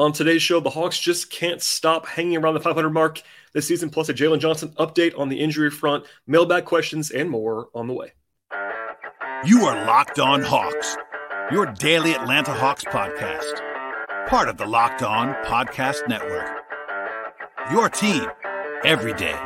On today's show, the Hawks just can't stop hanging around the 500 mark this season, plus a Jalen Johnson update on the injury front, mailbag questions, and more on the way. You are Locked On Hawks, your daily Atlanta Hawks podcast, part of the Locked On Podcast Network. Your team every day.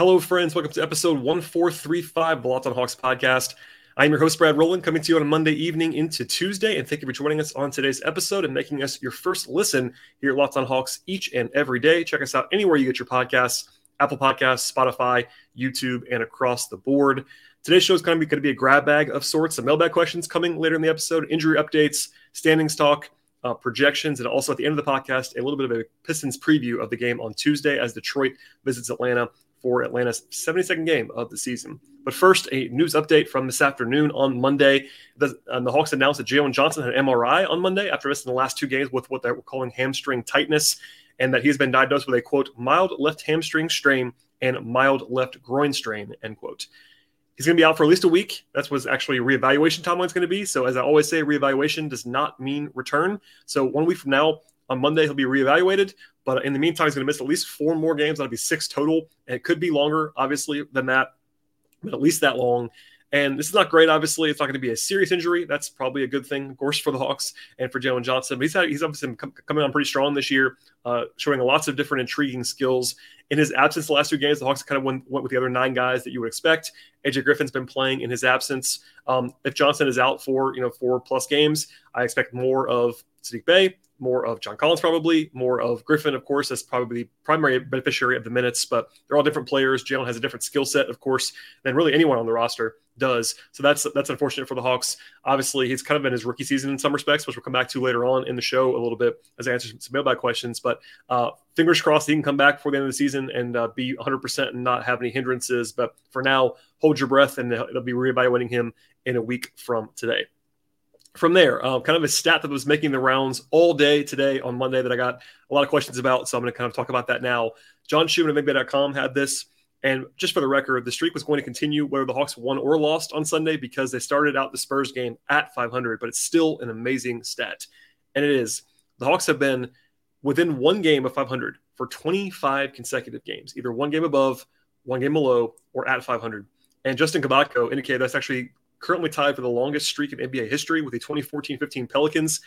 Hello, friends. Welcome to episode 1435 of the Locked on Hawks podcast. I'm your host, Brad Rowland, coming to you on a Monday evening into Tuesday. And thank you for joining us on today's episode and making us your first listen here at Locked On Hawks each and every day. Check us out anywhere you get your podcasts Apple Podcasts, Spotify, YouTube, and across the board. Today's show is going to be, going to be a grab bag of sorts, some mailbag questions coming later in the episode, injury updates, standings talk, uh, projections, and also at the end of the podcast, a little bit of a Pistons preview of the game on Tuesday as Detroit visits Atlanta for Atlanta's 72nd game of the season. But first, a news update from this afternoon on Monday. The, uh, the Hawks announced that Jalen Johnson had an MRI on Monday after missing the last two games with what they were calling hamstring tightness, and that he's been diagnosed with a quote mild left hamstring strain and mild left groin strain end quote. He's going to be out for at least a week. That's what actually reevaluation timeline's going to be. So as I always say, reevaluation does not mean return. So one week from now, on Monday, he'll be reevaluated. But in the meantime, he's going to miss at least four more games. That'll be six total. And it could be longer, obviously, than that, but at least that long. And this is not great, obviously. It's not going to be a serious injury. That's probably a good thing, of course, for the Hawks and for Jalen Johnson. But he's, had, he's obviously coming on pretty strong this year, uh, showing lots of different intriguing skills. In his absence the last two games, the Hawks kind of went, went with the other nine guys that you would expect. AJ Griffin's been playing in his absence. Um, if Johnson is out for you know four plus games, I expect more of Saddiq Bey, more of John Collins, probably more of Griffin, of course, as probably the primary beneficiary of the minutes. But they're all different players. Jalen has a different skill set, of course, than really anyone on the roster does. So that's that's unfortunate for the Hawks. Obviously, he's kind of been his rookie season in some respects, which we'll come back to later on in the show a little bit as I answer some mailbag questions. But uh, fingers crossed he can come back before the end of the season and uh, be 100% and not have any hindrances. But for now, hold your breath, and they'll be reevaluating him in a week from today from there, uh, kind of a stat that was making the rounds all day today on Monday that I got a lot of questions about. So I'm going to kind of talk about that now. John Schumann of NBA.com had this. And just for the record, the streak was going to continue whether the Hawks won or lost on Sunday because they started out the Spurs game at 500, but it's still an amazing stat. And it is. The Hawks have been within one game of 500 for 25 consecutive games, either one game above, one game below, or at 500. And Justin Kubatko indicated that's actually currently tied for the longest streak in NBA history with the 2014 15 Pelicans.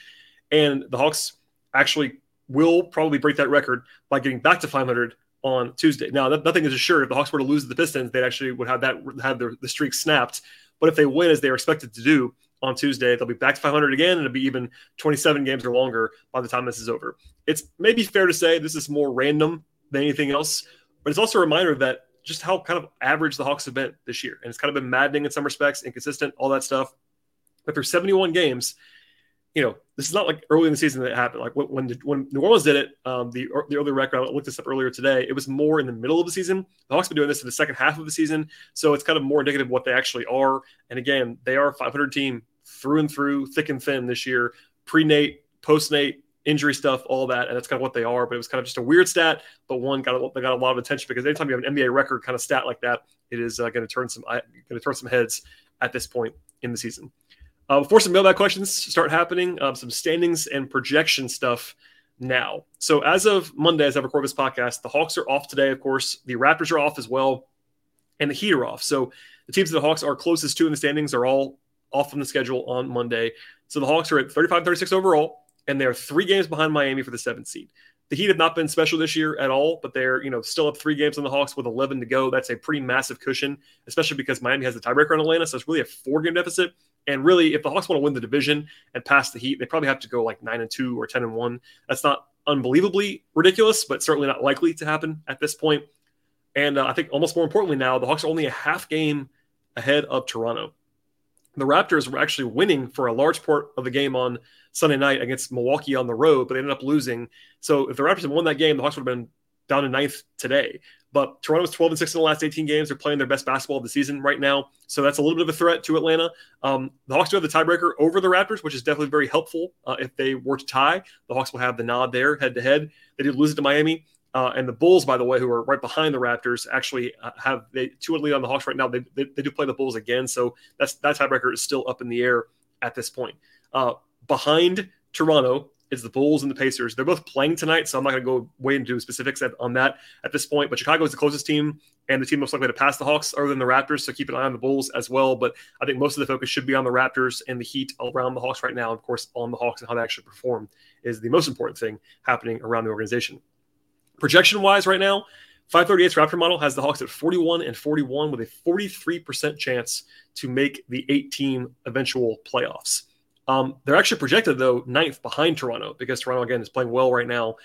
And the Hawks actually will probably break that record by getting back to 500 on Tuesday. Now, that, nothing is assured. If the Hawks were to lose to the Pistons, they actually would have that have their, the streak snapped. But if they win, as they are expected to do on Tuesday, they'll be back to 500 again, and it'll be even 27 games or longer by the time this is over. It's maybe fair to say this is more random than anything else, but it's also a reminder that just how kind of average the Hawks have been this year. And it's kind of been maddening in some respects, inconsistent, all that stuff. But for 71 games, you know, this is not like early in the season that it happened. Like when when New Orleans did it, um, the the early record. I looked this up earlier today. It was more in the middle of the season. The Hawks have been doing this in the second half of the season, so it's kind of more indicative of what they actually are. And again, they are a 500 team through and through, thick and thin this year. Pre Nate, post Nate, injury stuff, all that, and that's kind of what they are. But it was kind of just a weird stat, but one got a, got a lot of attention because anytime you have an NBA record kind of stat like that, it is uh, going to turn some going to turn some heads at this point in the season. Uh, before some mailbag questions start happening, um, some standings and projection stuff now. So as of Monday, as I record this podcast, the Hawks are off today. Of course, the Raptors are off as well, and the Heat are off. So the teams that the Hawks are closest to in the standings are all off from the schedule on Monday. So the Hawks are at 35-36 overall and they're three games behind Miami for the seventh seed. The Heat have not been special this year at all, but they're you know still up three games on the Hawks with 11 to go. That's a pretty massive cushion, especially because Miami has the tiebreaker on Atlanta, so it's really a four game deficit. And really, if the Hawks want to win the division and pass the Heat, they probably have to go like nine and two or 10 and one. That's not unbelievably ridiculous, but certainly not likely to happen at this point. And uh, I think almost more importantly now, the Hawks are only a half game ahead of Toronto. The Raptors were actually winning for a large part of the game on Sunday night against Milwaukee on the road, but they ended up losing. So if the Raptors had won that game, the Hawks would have been down to ninth today. But Toronto's 12 and 6 in the last 18 games. They're playing their best basketball of the season right now. So that's a little bit of a threat to Atlanta. Um, the Hawks do have the tiebreaker over the Raptors, which is definitely very helpful. Uh, if they were to tie, the Hawks will have the nod there head to head. They did lose it to Miami. Uh, and the Bulls, by the way, who are right behind the Raptors, actually uh, have they two lead on the Hawks right now. They, they, they, do play the Bulls again, so that's that tiebreaker is still up in the air at this point. Uh, behind Toronto is the Bulls and the Pacers. They're both playing tonight, so I'm not going to go way into specifics at, on that at this point. But Chicago is the closest team and the team most likely to pass the Hawks other than the Raptors. So keep an eye on the Bulls as well. But I think most of the focus should be on the Raptors and the Heat around the Hawks right now. Of course, on the Hawks and how they actually perform is the most important thing happening around the organization. Projection wise, right now, 538's Raptor model has the Hawks at 41 and 41 with a 43% chance to make the eight team eventual playoffs. Um, they're actually projected, though, ninth behind Toronto because Toronto, again, is playing well right now.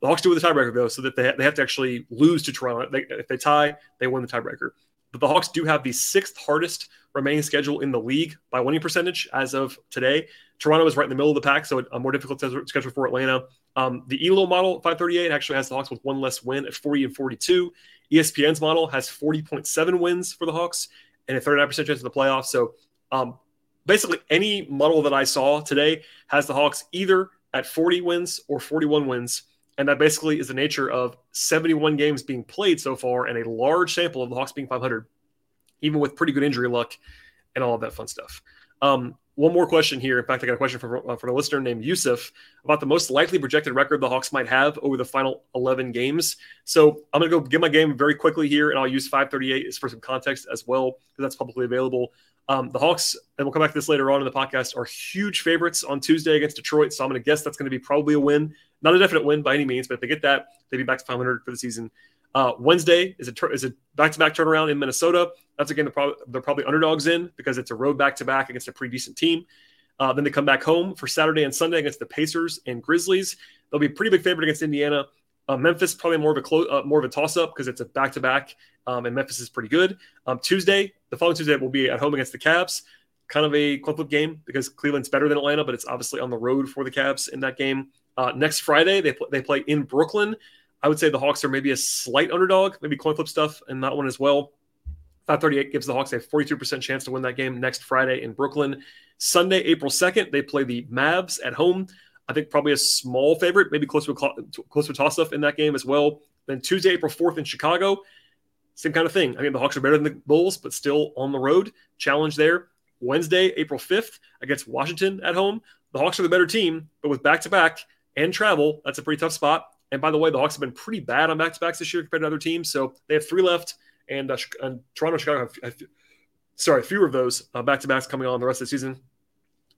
The Hawks do with the tiebreaker, though, so that they, ha- they have to actually lose to Toronto. They, if they tie, they win the tiebreaker. But the Hawks do have the sixth hardest remaining schedule in the league by winning percentage as of today. Toronto is right in the middle of the pack, so a more difficult schedule for Atlanta. Um, the ELO model 538 actually has the Hawks with one less win at 40 and 42. ESPN's model has 40.7 wins for the Hawks and a 39% chance of the playoffs. So um, basically, any model that I saw today has the Hawks either at 40 wins or 41 wins. And that basically is the nature of 71 games being played so far and a large sample of the Hawks being 500, even with pretty good injury luck and all of that fun stuff. Um, one more question here. In fact, I got a question from, uh, from a listener named Yusuf about the most likely projected record the Hawks might have over the final 11 games. So I'm going to go get my game very quickly here, and I'll use 538 for some context as well, because that's publicly available. Um, the Hawks, and we'll come back to this later on in the podcast, are huge favorites on Tuesday against Detroit. So I'm going to guess that's going to be probably a win. Not a definite win by any means, but if they get that, they'd be back to 500 for the season. Uh, Wednesday is a is a back to back turnaround in Minnesota. That's a game they're probably, they're probably underdogs in because it's a road back to back against a pretty decent team. Uh, then they come back home for Saturday and Sunday against the Pacers and Grizzlies. They'll be a pretty big favorite against Indiana. Uh, Memphis probably more of a close, uh, more of a toss up because it's a back to back, and Memphis is pretty good. Um, Tuesday, the following Tuesday, will be at home against the Cavs. Kind of a coin flip game because Cleveland's better than Atlanta, but it's obviously on the road for the Cavs in that game. Uh, next Friday, they pl- they play in Brooklyn I would say the Hawks are maybe a slight underdog, maybe coin flip stuff in that one as well. 538 gives the Hawks a 42% chance to win that game next Friday in Brooklyn. Sunday, April 2nd, they play the Mavs at home. I think probably a small favorite, maybe close to a, close to toss up in that game as well. Then Tuesday, April 4th in Chicago, same kind of thing. I mean, the Hawks are better than the Bulls, but still on the road. Challenge there. Wednesday, April 5th against Washington at home. The Hawks are the better team, but with back to back and travel, that's a pretty tough spot. And by the way, the Hawks have been pretty bad on back to backs this year compared to other teams. So they have three left, and, uh, and Toronto, Chicago have, have sorry, fewer of those back to backs coming on the rest of the season.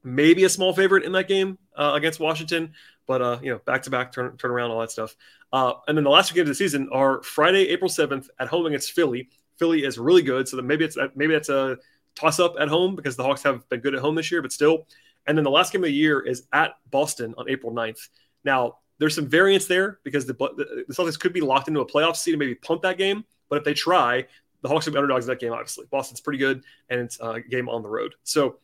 Maybe a small favorite in that game uh, against Washington, but uh, you know, back to back turn turn around all that stuff. Uh, and then the last two games of the season are Friday, April seventh at home against Philly. Philly is really good, so that maybe it's maybe it's a toss up at home because the Hawks have been good at home this year, but still. And then the last game of the year is at Boston on April 9th. Now, there's some variance there because the, the Celtics could be locked into a playoff seed and maybe punt that game. But if they try, the Hawks will be underdogs in that game, obviously. Boston's pretty good, and it's a game on the road. So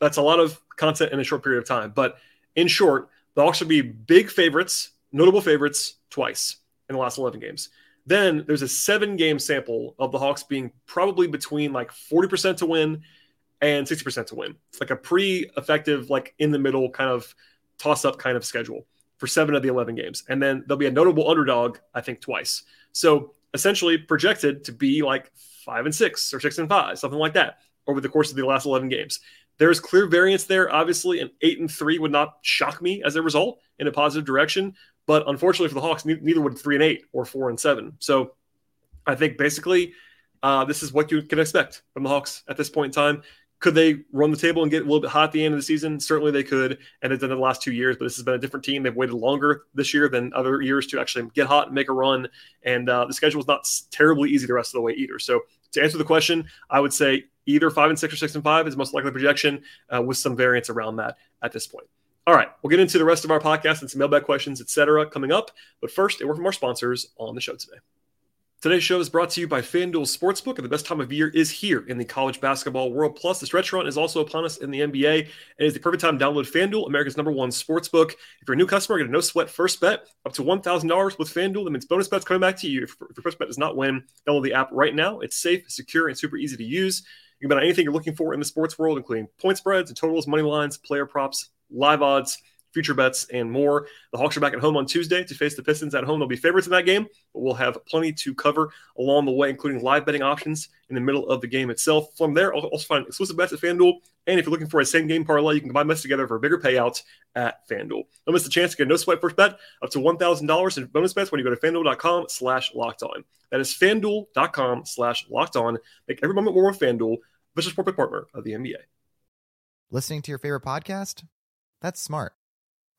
that's a lot of content in a short period of time. But in short, the Hawks will be big favorites, notable favorites twice in the last 11 games. Then there's a seven game sample of the Hawks being probably between like 40% to win and 60% to win. It's like a pretty effective, like in the middle kind of toss up kind of schedule for seven of the 11 games. And then there'll be a notable underdog, I think, twice. So essentially projected to be like five and six or six and five, something like that over the course of the last 11 games. There's clear variance there, obviously, and eight and three would not shock me as a result in a positive direction. But unfortunately for the Hawks, neither would three and eight or four and seven. So I think basically uh, this is what you can expect from the Hawks at this point in time. Could they run the table and get a little bit hot at the end of the season? Certainly they could, and they've done it the last two years. But this has been a different team. They've waited longer this year than other years to actually get hot and make a run. And uh, the schedule is not terribly easy the rest of the way either. So to answer the question, I would say either five and six or six and five is most likely projection, uh, with some variance around that at this point. All right, we'll get into the rest of our podcast and some mailbag questions, etc., coming up. But first, a word from our sponsors on the show today. Today's show is brought to you by FanDuel Sportsbook, and the best time of year is here in the college basketball world. Plus, the stretch run is also upon us in the NBA, and it's the perfect time to download FanDuel, America's number one sportsbook. If you're a new customer, get a no sweat first bet up to $1,000 with FanDuel. That means bonus bets coming back to you. If, your first bet does not win, download the app right now. It's safe, secure, and super easy to use. You can bet on anything you're looking for in the sports world, including point spreads and totals, money lines, player props, live odds future bets, and more. The Hawks are back at home on Tuesday to face the Pistons at home. They'll be favorites in that game, but we'll have plenty to cover along the way, including live betting options in the middle of the game itself. From there, I'll also find exclusive bets at FanDuel. And if you're looking for a same game parlay, you can combine bets together for a bigger payout at FanDuel. Don't miss the chance to get no sweat first bet up to $1,000 in bonus bets when you go to fanduel.com slash locked on. That is fanduel.com slash locked on. Make every moment more with FanDuel, official sport partner of the NBA. Listening to your favorite podcast? That's smart.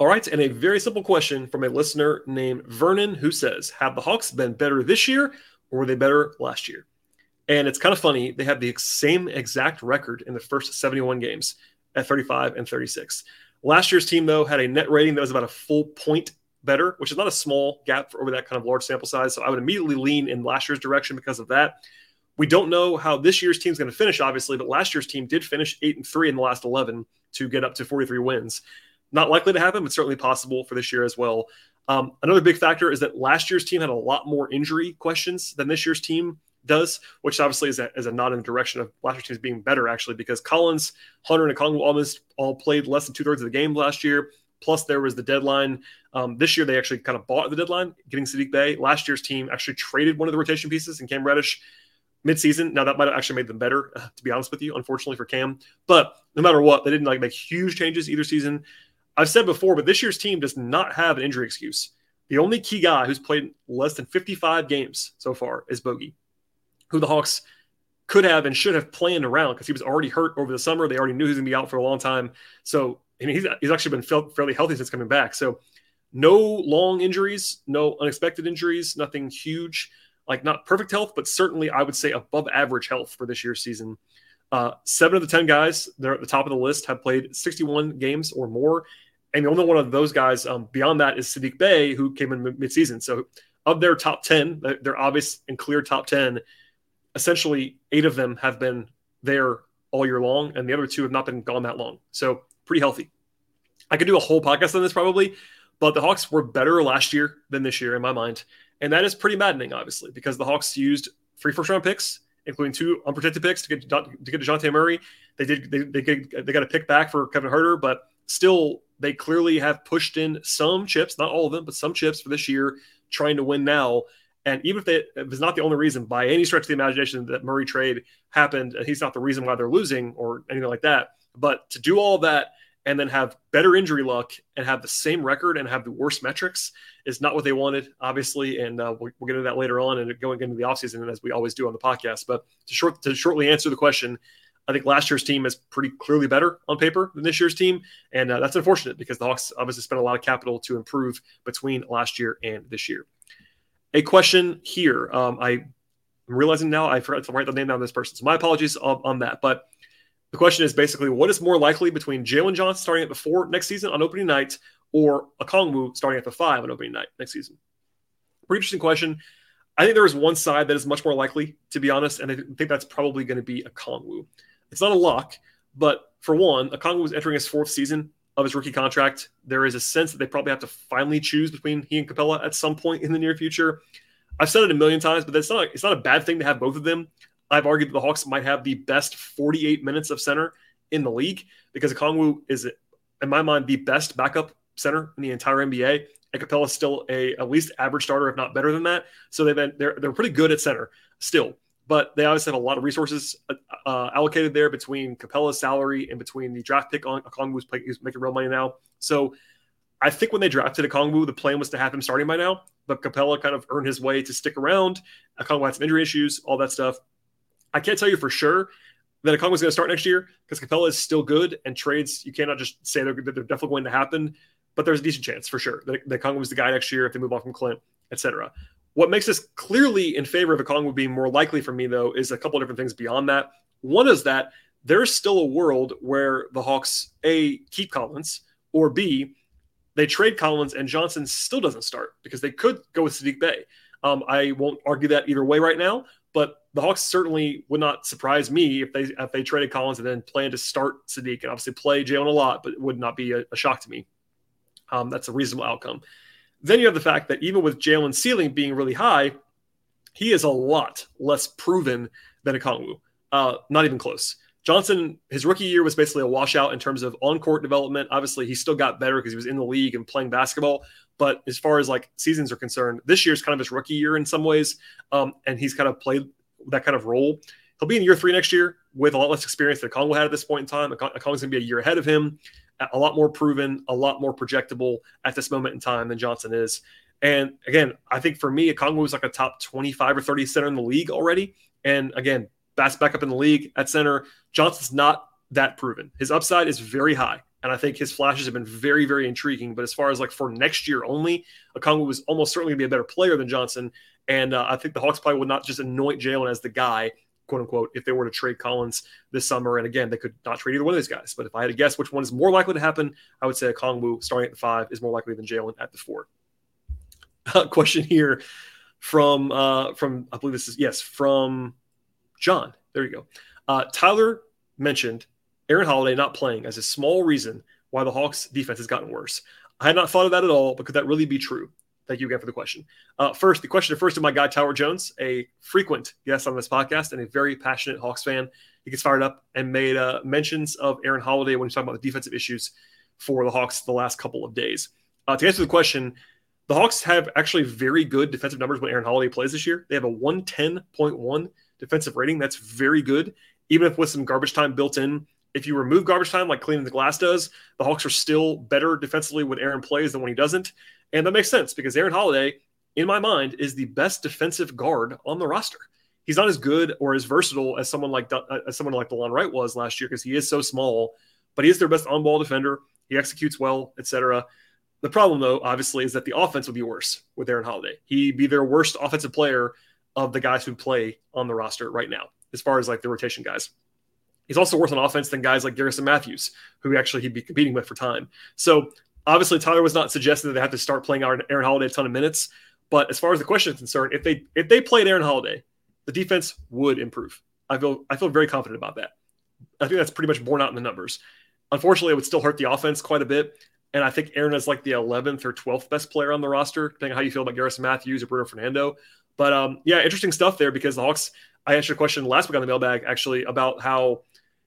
All right, and a very simple question from a listener named Vernon who says, Have the Hawks been better this year or were they better last year? And it's kind of funny. They have the same exact record in the first 71 games at 35 and 36. Last year's team, though, had a net rating that was about a full point better, which is not a small gap for over that kind of large sample size. So I would immediately lean in last year's direction because of that. We don't know how this year's team is going to finish, obviously, but last year's team did finish eight and three in the last 11 to get up to 43 wins. Not likely to happen, but certainly possible for this year as well. Um, another big factor is that last year's team had a lot more injury questions than this year's team does, which obviously is a, is a nod in the direction of last year's teams being better, actually, because Collins, Hunter, and Okongwu almost all played less than two thirds of the game last year. Plus, there was the deadline. Um, this year, they actually kind of bought the deadline, getting Saddiq Bey. Last year's team actually traded one of the rotation pieces in Cam Reddish midseason. Now, that might have actually made them better, to be honest with you, unfortunately for Cam. But no matter what, they didn't like make huge changes either season. I've said before, but this year's team does not have an injury excuse. The only key guy who's played less than 55 games so far is Bogey, who the Hawks could have and should have planned around because he was already hurt over the summer. They already knew he was going to be out for a long time. So I mean, he's, he's actually been fairly healthy since coming back. So no long injuries, no unexpected injuries, nothing huge. Like not perfect health, but certainly I would say above average health for this year's season. Uh, seven of the 10 guys, they're at the top of the list, have played 61 games or more. And the only one of those guys um, beyond that is Saddiq Bey, who came in midseason. So of their top 10, their obvious and clear top 10, essentially eight of them have been there all year long, and the other two have not been gone that long. So pretty healthy. I could do a whole podcast on this probably, but the Hawks were better last year than this year in my mind. And that is pretty maddening, obviously, because the Hawks used three first round picks, including two unprotected picks to get to get Dejounte Murray. They did they, they, they got a pick back for Kevin Huerter, but still they clearly have pushed in some chips, not all of them, but some chips for this year, trying to win now. And even if they, it was not the only reason by any stretch of the imagination that Murray trade happened, and he's not the reason why they're losing or anything like that. But to do all that and then have better injury luck and have the same record and have the worst metrics is not what they wanted, obviously. And uh, we'll, we'll, get into that later on and going into the offseason as we always do on the podcast. But to short to shortly answer the question, I think last year's team is pretty clearly better on paper than this year's team, and uh, that's unfortunate because the Hawks obviously spent a lot of capital to improve between last year and this year. A question here. Um, I, am realizing now I forgot to write the name down of this person, so my apologies on, on that. But the question is basically what is more likely between Jalen Johnson starting at the four next season on opening night or Okongwu starting at the five on opening night next season? Pretty interesting question. I think there is one side that is much more likely, to be honest, and I think that's probably going to be Okongwu. It's not a lock, but for one, Okongwu was entering his fourth season of his rookie contract. There is a sense that they probably have to finally choose between he and Capela at some point in the near future. I've said it a million times, but that's not it's not a bad thing to have both of them. I've argued that the Hawks might have the best 48 minutes of center in the league because Okongwu is, in my mind, the best backup center in the entire NBA. And Capela is still a at least average starter, if not better than that. So they've been they're they're pretty good at center still but they obviously have a lot of resources uh, uh, allocated there between Capela's salary and between the draft pick on Okongwu's play, he's making real money now. So I think when they drafted Okongwu, the plan was to have him starting by now, but Capela kind of earned his way to stick around. Okongwu had some injury issues, all that stuff. I can't tell you for sure that Okongwu is going to start next year because Capela is still good and trades, you cannot just say they're, they're definitely going to happen, but there's a decent chance for sure that, that is the guy next year if they move on from Clint, etc. What makes this clearly in favor of Okongwu be more likely for me, though, is a couple of different things beyond that. One is that there's still a world where the Hawks, A, keep Collins, or B, they trade Collins and Johnson still doesn't start because they could go with Saddiq Bey. Um, I won't argue that either way right now, but the Hawks certainly would not surprise me if they if they traded Collins and then plan to start Saddiq and obviously play Jalen a lot, but it would not be a, a shock to me. Um, that's a reasonable outcome. Then you have the fact that even with Jalen's ceiling being really high, he is a lot less proven than Okongwu. Uh, not even close. Johnson, his rookie year was basically a washout in terms of on court development. Obviously, he still got better because he was in the league and playing basketball. But as far as like seasons are concerned, this year's kind of his rookie year in some ways. Um, and he's kind of played that kind of role. He'll be in year three next year with a lot less experience than Okongwu had at this point in time. Okongwu's going to be a year ahead of him, a lot more proven, a lot more projectable at this moment in time than Johnson is. And again, I think for me, Okongwu was like a top 25 or 30 center in the league already. And again, best backup in the league at center. Johnson's not that proven. His upside is very high. And I think his flashes have been very, very intriguing. But as far as like for next year only, Okongwu was almost certainly going to be a better player than Johnson. And uh, I think the Hawks probably would not just anoint Jalen as the guy, quote unquote, if they were to trade Collins this summer. And again, they could not trade either one of these guys. But if I had to guess which one is more likely to happen, I would say Okongwu starting at the five is more likely than Jalen at the four. Uh, question here from uh, from I believe this is yes from John. There you go. Uh, Tyler mentioned Aaron Holiday not playing as a small reason why the Hawks defense has gotten worse. I had not thought of that at all, but could that really be true? Thank you again for the question. Uh, first, the question first to my guy, Tyler Jones, a frequent guest on this podcast and a very passionate Hawks fan. He gets fired up and made uh, mentions of Aaron Holiday when he's talking about the defensive issues for the Hawks the last couple of days. Uh, to answer the question, the Hawks have actually very good defensive numbers when Aaron Holiday plays this year. They have a 110.1 defensive rating. That's very good. Even if with some garbage time built in, if you remove garbage time like cleaning the glass does, the Hawks are still better defensively when Aaron plays than when he doesn't. And that makes sense because Aaron Holiday, in my mind, is the best defensive guard on the roster. He's not as good or as versatile as someone like uh, as someone like Delon Wright was last year because he is so small, but he is their best on-ball defender. He executes well, etc. The problem, though, obviously, is that the offense would be worse with Aaron Holiday. He'd be their worst offensive player of the guys who play on the roster right now, as far as like the rotation guys. He's also worse on offense than guys like Garrison Matthews, who actually he'd be competing with for time. So obviously, Tyler was not suggesting that they have to start playing Aaron Holiday a ton of minutes. But as far as the question is concerned, if they if they played Aaron Holiday, the defense would improve. I feel I feel very confident about that. I think that's pretty much borne out in the numbers. Unfortunately, it would still hurt the offense quite a bit. And I think Aaron is like the 11th or 12th best player on the roster, depending on how you feel about Garrison Matthews or Bruno Fernando. But um, yeah, interesting stuff there because the Hawks. I answered a question last week on the mailbag actually about how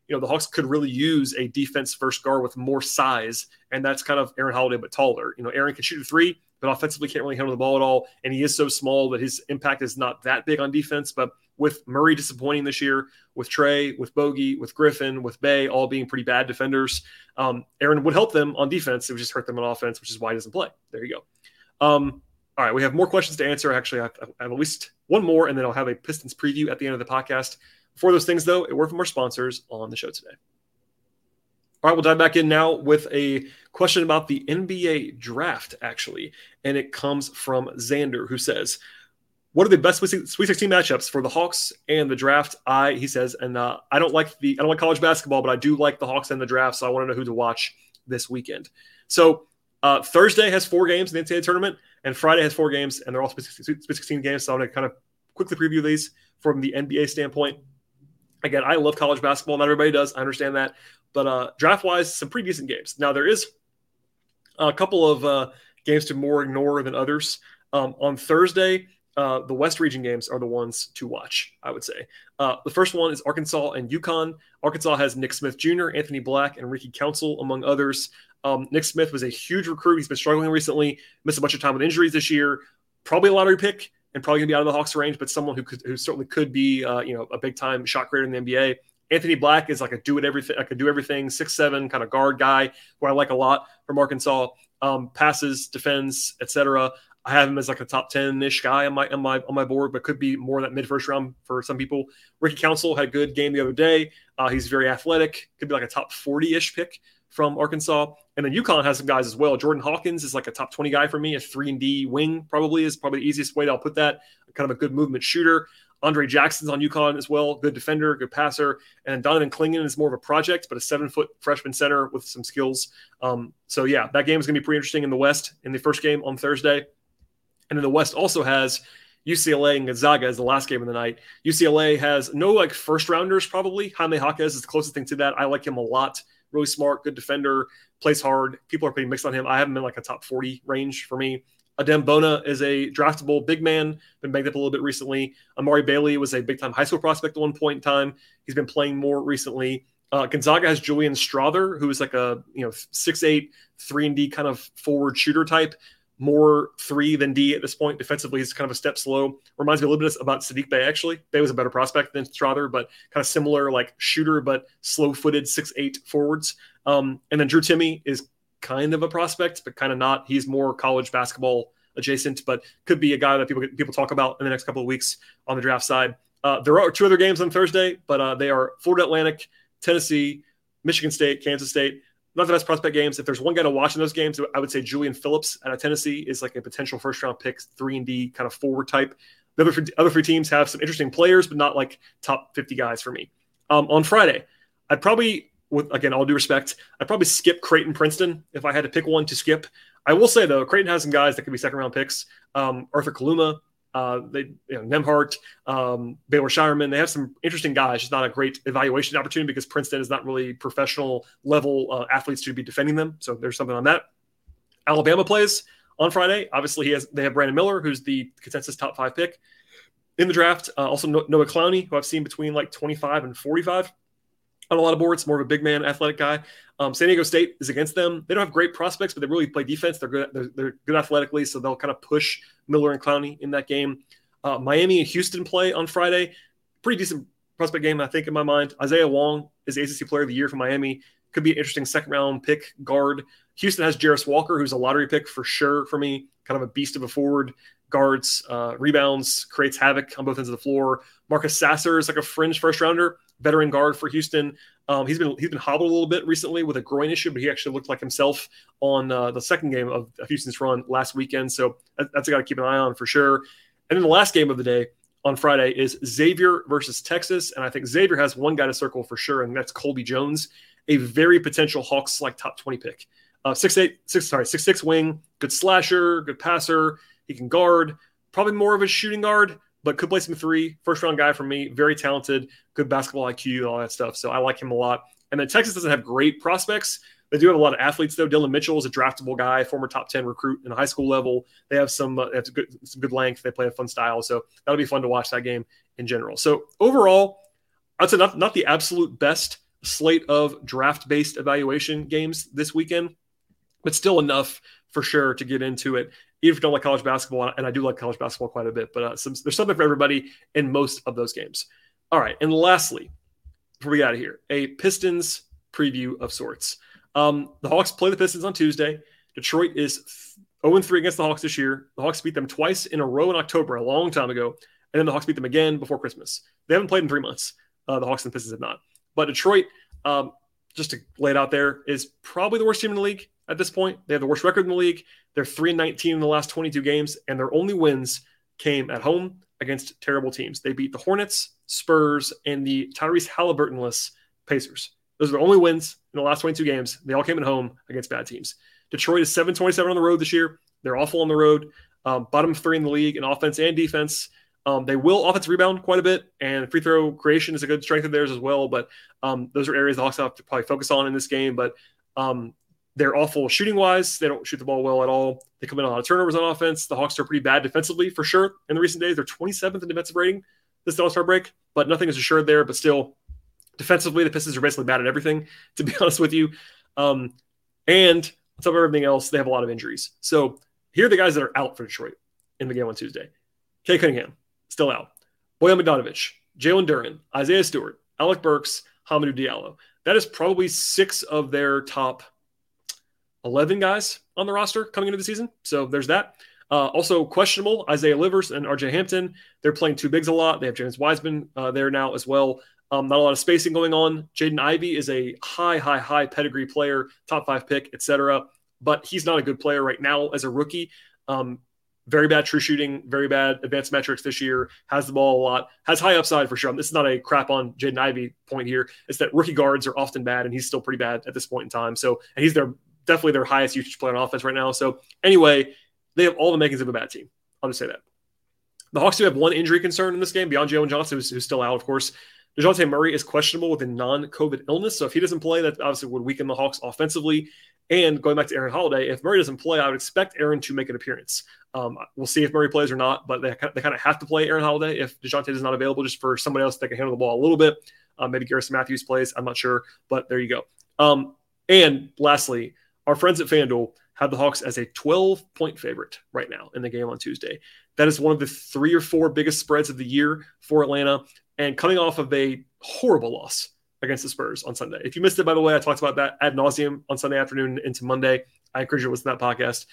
you know the Hawks could really use a defense first guard with more size, and that's kind of Aaron Holiday but taller. You know, Aaron can shoot a three, but offensively can't really handle the ball at all, and he is so small that his impact is not that big on defense. But with Murray disappointing this year, with Trey, with Bogey, with Griffin, with Bey, all being pretty bad defenders, um, Aaron would help them on defense. It would just hurt them on offense, which is why he doesn't play. There you go. Um, all right, we have more questions to answer. Actually, I have, I have at least one more, and then I'll have a Pistons preview at the end of the podcast. Before those things, though, a word from our sponsors on the show today. All right, we'll dive back in now with a question about the NBA draft, actually. And it comes from Xander, who says, What are the best Sweet 16 matchups for the Hawks and the draft? I, he says, and uh, I don't like the I don't like college basketball, but I do like the Hawks and the draft, so I want to know who to watch this weekend. So uh, Thursday has four games in the NCAA tournament, and Friday has four games, and they're all Sweet 16 games. So I'm going to kind of quickly preview these from the NBA standpoint. Again, I love college basketball. Not everybody does. I understand that. But uh, draft wise, some pretty decent games. Now, there is a couple of uh, games to more ignore than others. Um, on Thursday, uh, the West region games are the ones to watch, I would say. Uh, the first one is Arkansas and UConn. Arkansas has Nick Smith Jr., Anthony Black, and Ricky Council, among others. Um, Nick Smith was a huge recruit. He's been struggling recently, missed a bunch of time with injuries this year. Probably a lottery pick and probably to be out of the Hawks range, but someone who could, who certainly could be, uh, you know, a big time shot creator in the NBA. Anthony Black is like a do it everything, I could do everything, six seven kind of guard guy who I like a lot from Arkansas. Um, passes, defends, etc. I have him as like a top 10 ish guy on my, on my, on my board, but could be more in that mid first round for some people. Ricky Council had a good game the other day. Uh, he's very athletic, could be like a top 40 ish pick from Arkansas. And then UConn has some guys as well. Jordan Hawkins is like a top 20 guy for me. A three and D wing probably is probably the easiest way to I'll put that. Kind of a good movement shooter. Andre Jackson's on UConn as well. Good defender, good passer. And Donovan Clingan is more of a project, but a seven foot freshman center with some skills. Um, so, yeah, that game is going to be pretty interesting in the West in the first game on Thursday. And then the West also has UCLA and Gonzaga as the last game of the night. UCLA has no like first rounders, probably. Jaime Jaquez is the closest thing to that. I like him a lot. Really smart, good defender, plays hard. People are pretty mixed on him. I have him in like a top 40 range for me. Adem Bona is a draftable big man, been banged up a little bit recently. Amari Bailey was a big time high school prospect at one point in time. He's been playing more recently. Uh, Gonzaga has Julian Strawther, who is like a you know six eight, three and D kind of forward shooter type more three than D at this point. Defensively, he's kind of a step slow. Reminds me a little bit about Saddiq Bey, actually. Bey was a better prospect than Strawther, but kind of similar, like shooter, but slow footed, six eight forwards. Um, and then Drew Timme is kind of a prospect, but kind of not. He's more college basketball adjacent, but could be a guy that people people talk about in the next couple of weeks on the draft side. Uh, there are two other games on Thursday, but uh, they are Florida Atlantic, Tennessee, Michigan State, Kansas State not the best prospect games. If there's one guy to watch in those games, I would say Julian Phillips out of Tennessee is like a potential first round pick, three and D kind of forward type. The other, other three teams have some interesting players, but not like top 50 guys for me. Um, on Friday, I'd probably, with again, all due respect, I'd probably skip Creighton Princeton if I had to pick one to skip. I will say though, Creighton has some guys that could be second round picks. Um, Arthur Kaluma, uh, they, you know, Nembhard, um, Baylor Scheierman, they have some interesting guys. It's not a great evaluation opportunity because Princeton is not really professional level uh, athletes to be defending them. So there's something on that. Alabama plays on Friday. Obviously, he has they have Brandon Miller, who's the consensus top five pick in the draft. Uh, also Noah Clowney, who I've seen between like 25 and 45 on a lot of boards. More of a big man, athletic guy. Um, San Diego State is against them. They don't have great prospects, but they really play defense. They're good. They're, they're good athletically, so they'll kind of push Miller and Clowney in that game. Uh, Miami and Houston play on Friday. Pretty decent prospect game, I think, in my mind. Isaiah Wong is the ACC Player of the Year for Miami. Could be an interesting second round pick guard. Houston has Jarace Walker, who's a lottery pick for sure for me. Kind of a beast of a forward. Guards, uh, rebounds, creates havoc on both ends of the floor. Marcus Sasser is like a fringe first rounder, veteran guard for Houston. Um, he's been he's been hobbled a little bit recently with a groin issue, but he actually looked like himself on uh, the second game of Houston's run last weekend. So that, that's a guy to keep an eye on for sure. And then the last game of the day on Friday is Xavier versus Texas, and I think Xavier has one guy to circle for sure, and that's Colby Jones, a very potential Hawks like top twenty pick. Uh, six eight six sorry six six wing, good slasher, good passer. He can guard, probably more of a shooting guard, but could play some three. First round guy for me, very talented, good basketball IQ, all that stuff. So I like him a lot. And then Texas doesn't have great prospects. They do have a lot of athletes though. Dillon Mitchell is a draftable guy, former top ten recruit in the high school level. They have some, uh, they have good, some good length. They play a fun style, so that'll be fun to watch that game in general. So overall, I'd say not not the absolute best slate of draft based evaluation games this weekend, but still enough for sure to get into it even if you don't like college basketball, and I do like college basketball quite a bit, but uh, some, there's something for everybody in most of those games. All right, and lastly, before we get out of here, a Pistons preview of sorts. Um, the Hawks play the Pistons on Tuesday. Detroit is 0 3 against the Hawks this year. The Hawks beat them twice in a row in October, a long time ago, and then the Hawks beat them again before Christmas. They haven't played in three months. Uh, the Hawks and Pistons have not. But Detroit, um, just to lay it out there, is probably the worst team in the league at this point. They have the worst record in the league. They're 3 19 in the last 22 games, and their only wins came at home against terrible teams. They beat the Hornets, Spurs, and the Tyrese Halliburtonless Pacers. Those are the only wins in the last 22 games. They all came at home against bad teams. Detroit is 7 27 on the road this year. They're awful on the road, um, bottom three in the league in offense and defense. Um, they will offense rebound quite a bit, and free throw creation is a good strength of theirs as well. But um, those are areas the Hawks have to probably focus on in this game. But um, they're awful shooting wise. They don't shoot the ball well at all. They commit a lot of turnovers on offense. The Hawks are pretty bad defensively for sure in the recent days. They're 27th in defensive rating this All Star break, but nothing is assured there. But still, defensively, the Pistons are basically bad at everything, to be honest with you. Um, and on top of everything else, they have a lot of injuries. So here are the guys that are out for Detroit in the game on Tuesday. Cade Cunningham, still out. Bojan Bogdanovic, Jalen Duren, Isaiah Stewart, Alec Burks, Hamidou Diallo. That is probably six of their top 11 guys on the roster coming into the season. So there's that. Uh, also questionable, Isaiah Livers and RJ Hampton. They're playing two bigs a lot. They have James Wiseman uh, there now as well. Um, not a lot of spacing going on. Jaden Ivey is a high, high, high pedigree player, top five pick, etc. But he's not a good player right now as a rookie. Um, very bad true shooting, very bad advanced metrics this year, has the ball a lot, has high upside for sure. This is not a crap on Jaden Ivey point here. It's that rookie guards are often bad, and he's still pretty bad at this point in time. So, and he's their definitely their highest usage player on offense right now. So, anyway, they have all the makings of a bad team. I'll just say that. The Hawks do have one injury concern in this game beyond Jalen Johnson, who's, who's still out, of course. DeJounte Murray is questionable with a non COVID illness. So if he doesn't play, that obviously would weaken the Hawks offensively. And going back to Aaron Holiday, if Murray doesn't play, I would expect Aaron to make an appearance. Um, we'll see if Murray plays or not, but they, they kind of have to play Aaron Holiday if DeJounte is not available, just for somebody else that can handle the ball a little bit. Uh, maybe Garrison Matthews plays. I'm not sure, but there you go. Um, and lastly, our friends at FanDuel have the Hawks as a 12 point favorite right now in the game on Tuesday. That is one of the three or four biggest spreads of the year for Atlanta. And coming off of a horrible loss against the Spurs on Sunday. If you missed it, by the way, I talked about that ad nauseum on Sunday afternoon into Monday. I encourage you to listen to that podcast.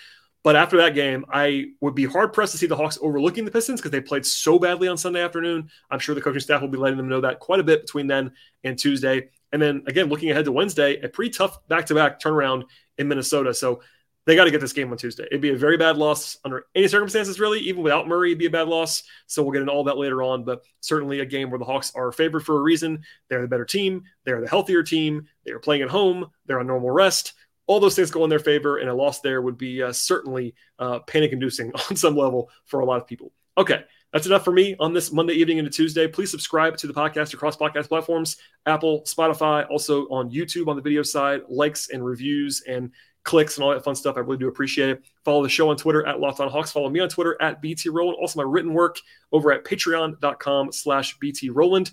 But after that game, I would be hard pressed to see the Hawks overlooking the Pistons because they played so badly on Sunday afternoon. I'm sure the coaching staff will be letting them know that quite a bit between then and Tuesday. And then again, looking ahead to Wednesday, a pretty tough back to back turnaround in Minnesota. So they got to get this game on Tuesday. It'd be a very bad loss under any circumstances, really. Even without Murray, it'd be a bad loss. So we'll get into all that later on. But certainly a game where the Hawks are favored for a reason. They're the better team. They're the healthier team. They are playing at home. They're on normal rest. All those things go in their favor, and a loss there would be uh, certainly uh, panic-inducing on some level for a lot of people. Okay, that's enough for me on this Monday evening into Tuesday. Please subscribe to the podcast across podcast platforms, Apple, Spotify, also on YouTube on the video side, likes and reviews and clicks and all that fun stuff. I really do appreciate it. Follow the show on Twitter at Locked On Hawks. Follow me on Twitter at BT Rowland. Also my written work over at patreon.com slash BT Rowland.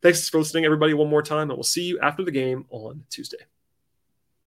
Thanks for listening, everybody, one more time, and we'll see you after the game on Tuesday.